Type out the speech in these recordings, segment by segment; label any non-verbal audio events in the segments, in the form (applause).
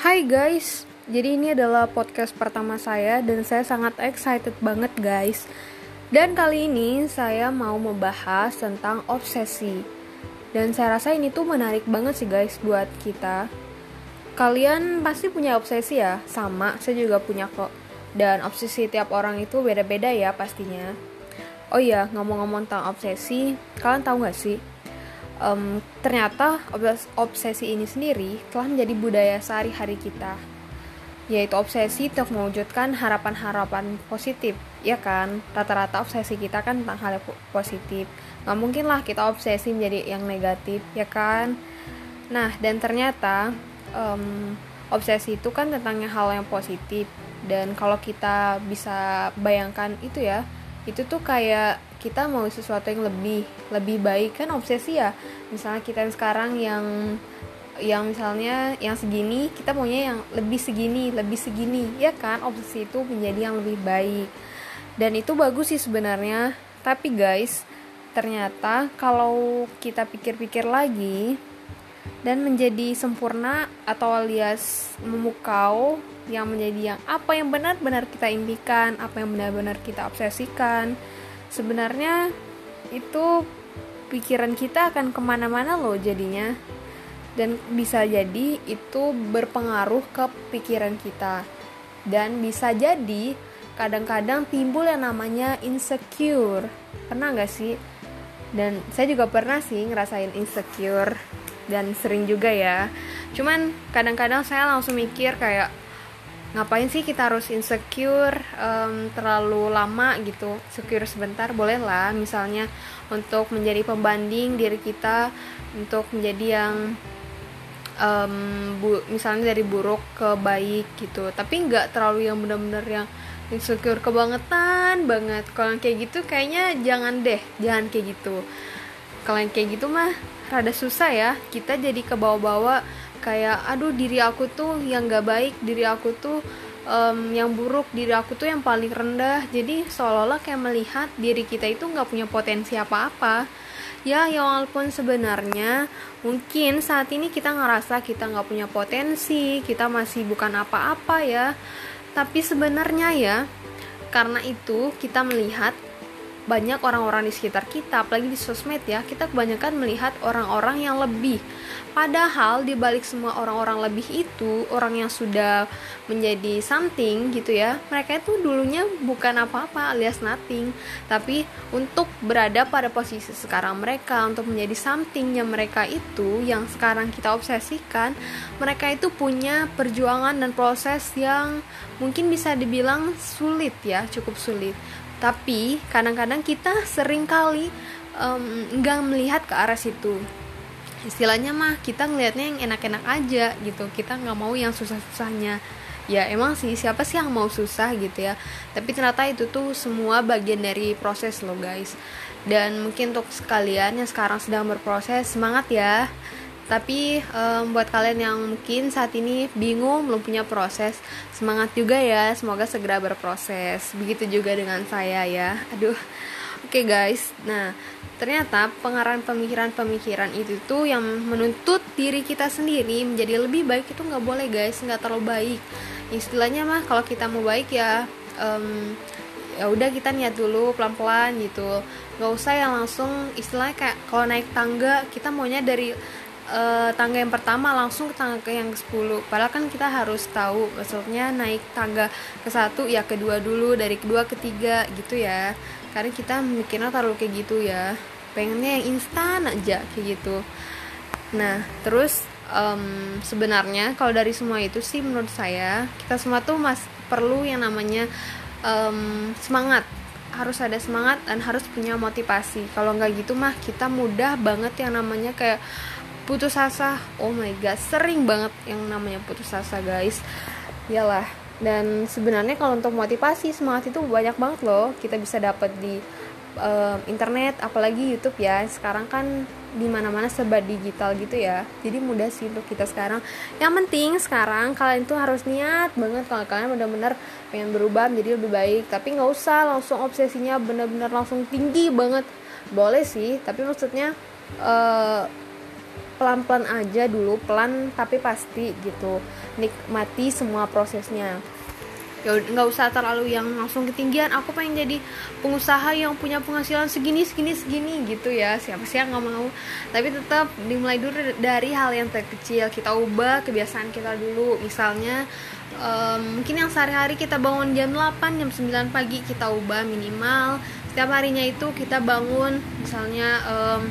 Hai guys, jadi ini adalah podcast pertama saya dan saya sangat excited banget guys. Dan kali ini saya mau membahas tentang obsesi. Dan saya rasa ini tuh menarik banget sih guys buat kita. Kalian pasti punya obsesi ya? Sama, saya juga punya kok. Dan obsesi tiap orang itu beda-beda ya pastinya. Oh iya, ngomong-ngomong tentang obsesi, kalian tahu gak sih? Um, ternyata obsesi ini sendiri telah menjadi budaya sehari-hari kita yaitu obsesi untuk mewujudkan harapan-harapan positif ya kan? Rata-rata obsesi kita kan tentang hal yang positif. Nggak mungkin lah kita obsesi menjadi yang negatif ya kan? Nah dan ternyata um, obsesi itu kan tentang hal yang positif. Dan kalau kita bisa bayangkan itu ya itu tuh kayak kita mau sesuatu yang lebih lebih baik kan obsesi ya. Misalnya kita yang sekarang yang yang misalnya yang segini kita maunya yang lebih segini lebih segini ya kan? Obsesi itu menjadi yang lebih baik. Dan itu bagus sih sebenarnya. Tapi guys ternyata kalau kita pikir-pikir lagi dan menjadi sempurna atau alias memukau yang menjadi yang apa yang benar-benar kita impikan apa yang benar-benar kita obsesikan sebenarnya itu pikiran kita akan ke mana-mana loh jadinya. Dan bisa jadi itu berpengaruh ke pikiran kita. Dan bisa jadi kadang-kadang timbul yang namanya insecure. Pernah nggak sih? Dan saya juga pernah sih ngerasain insecure dan sering juga ya. Cuman kadang-kadang saya langsung mikir kayak ngapain sih kita harus insecure um, terlalu lama gitu? Secure sebentar boleh lah misalnya untuk menjadi pembanding diri kita untuk menjadi yang um, bu, misalnya dari buruk ke baik gitu. Tapi nggak terlalu yang benar-benar yang insecure kebangetan banget. Kalau kayak gitu kayaknya jangan deh jangan kayak gitu. Kalau yang kayak gitu mah rada susah ya. Kita jadi ke bawah-bawah kayak aduh diri aku tuh yang gak baik diri aku tuh um, yang buruk diri aku tuh yang paling rendah. Jadi seolah-olah kayak melihat diri kita itu nggak punya potensi apa-apa. Ya ya walaupun sebenarnya mungkin saat ini kita ngerasa kita nggak punya potensi kita masih bukan apa-apa ya. Tapi sebenarnya ya karena itu kita melihat banyak orang-orang di sekitar kita, apalagi di sosmed ya, kita kebanyakan melihat orang-orang yang lebih. Padahal di balik semua orang-orang lebih itu, orang yang sudah menjadi something gitu ya, mereka itu dulunya bukan apa-apa alias nothing, tapi untuk berada pada posisi sekarang mereka, untuk menjadi somethingnya mereka itu yang sekarang kita obsesikan, mereka itu punya perjuangan dan proses yang mungkin bisa dibilang sulit ya, cukup sulit tapi kadang-kadang kita sering kali nggak um, melihat ke arah situ. Istilahnya mah kita ngelihatnya yang enak-enak aja gitu. Kita nggak mau yang susah-susahnya. Ya emang sih siapa sih yang mau susah gitu ya? Tapi ternyata itu tuh semua bagian dari proses lo guys. Dan mungkin untuk sekalian yang sekarang sedang berproses semangat ya tapi um, buat kalian yang mungkin saat ini bingung belum punya proses semangat juga ya semoga segera berproses. Begitu juga dengan saya ya. Aduh. Oke okay guys. Nah ternyata pengarahan pemikiran-pemikiran itu tuh yang menuntut diri kita sendiri menjadi lebih baik itu nggak boleh guys. Nggak terlalu baik. Istilahnya mah kalau kita mau baik ya um, ya udah kita niat dulu pelan-pelan gitu. Nggak usah yang langsung istilahnya kayak kalau naik tangga kita maunya dari uh, tangga yang pertama langsung ke tangga ke yang ke-10 padahal kan kita harus tahu maksudnya naik tangga ke satu ya kedua dulu dari kedua ketiga gitu ya. Karena kita mikirnya taruh kayak gitu ya. Pengennya yang instan aja kayak gitu. Nah terus um, sebenarnya kalau dari semua itu sih menurut saya kita semua tuh mas perlu yang namanya um, semangat. Harus ada semangat dan harus punya motivasi. Kalau nggak gitu mah kita mudah banget yang namanya kayak putus asa. Oh my god sering banget yang namanya putus asa guys. Yalah dan sebenarnya kalau untuk motivasi semangat itu banyak banget loh kita bisa dapat di uh, internet apalagi YouTube ya. Sekarang kan di mana-mana serba digital gitu ya. Jadi mudah sih untuk kita sekarang. Yang penting sekarang kalian tuh harus niat banget kalau kalian benar-benar pengen berubah menjadi lebih baik. Tapi nggak usah langsung obsesinya benar-benar langsung tinggi banget. Boleh sih tapi maksudnya uh, pelan-pelan aja dulu pelan tapi pasti gitu. Nikmati semua prosesnya. Ya nggak usah terlalu yang langsung ketinggian. Aku pengen jadi pengusaha yang punya penghasilan segini segini segini gitu ya. Siapa sih yang nggak mau? Tapi tetap dimulai dulu dari hal yang terkecil. Kita ubah kebiasaan kita dulu. Misalnya um, mungkin yang sehari-hari kita bangun jam 8 jam 9 pagi kita ubah minimal. Setiap harinya itu kita bangun misalnya um,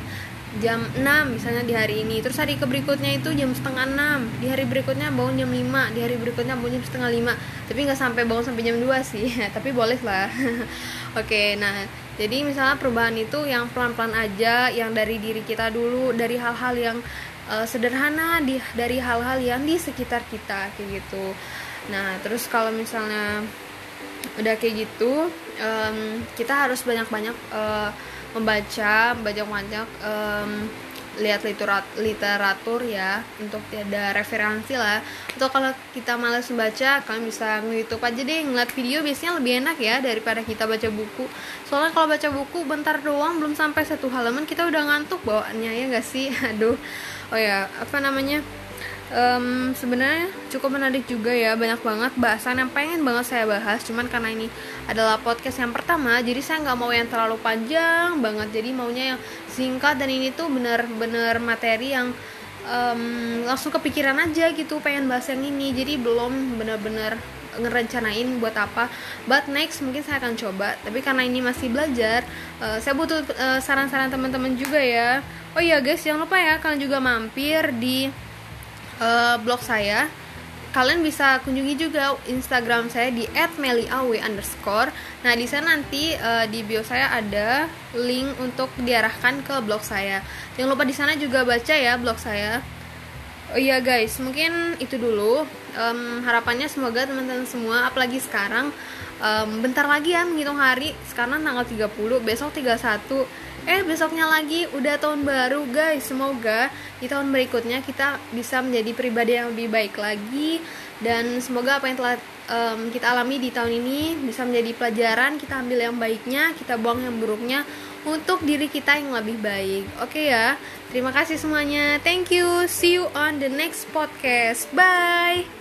jam 6 misalnya di hari ini. Terus hari ke berikutnya itu jam setengah 6 di hari berikutnya bangun jam 5 di hari berikutnya bangun jam setengah 5 tapi nggak sampai bangun sampai jam 2 sih. (laughs) Tapi boleh lah. (laughs) Oke nah jadi misalnya perubahan itu yang pelan-pelan aja yang dari diri kita dulu dari hal-hal yang uh, sederhana di dari hal-hal yang di sekitar kita kayak gitu. Nah terus kalau misalnya udah kayak gitu um, kita harus banyak-banyak uh, membaca banyak-banyak um, lihat literatur, literatur ya untuk ada referensi lah. Atau kalau kita malas membaca kalian bisa nge-youtube aja deh ngeliat video biasanya lebih enak ya daripada kita baca buku. Soalnya kalau baca buku bentar doang belum sampai satu halaman kita udah ngantuk bawaannya ya gak sih? (laughs) Aduh. Oh ya apa namanya um, sebenarnya cukup menarik juga ya banyak banget bahasan yang pengen banget saya bahas. Cuman karena ini adalah podcast yang pertama jadi saya nggak mau yang terlalu panjang banget. Jadi maunya yang singkat dan ini tuh bener-bener materi yang um, langsung kepikiran aja gitu pengen bahas yang ini. Jadi belum bener-bener ngerencanain buat apa. But next mungkin saya akan coba. Tapi karena ini masih belajar uh, saya butuh uh, saran-saran teman-teman juga ya. Oh iya guys jangan lupa ya kalian juga mampir di uh, blog saya kalian bisa kunjungi juga Instagram saya di @meliaw underscore. Nah di sana nanti uh, di bio saya ada link untuk diarahkan ke blog saya. Jangan lupa di sana juga baca ya blog saya. Oh iya guys, mungkin itu dulu. Um, harapannya semoga teman-teman semua, apalagi sekarang, um, bentar lagi ya menghitung hari. Sekarang tanggal 30, besok 31 eh besoknya lagi udah tahun baru guys. Semoga di tahun berikutnya kita bisa menjadi pribadi yang lebih baik lagi. Dan semoga apa yang telah um, kita alami di tahun ini bisa menjadi pelajaran kita ambil yang baiknya kita buang yang buruknya untuk diri kita yang lebih baik. Oke okay ya? Terima kasih semuanya. Thank you. See you on the next podcast. Bye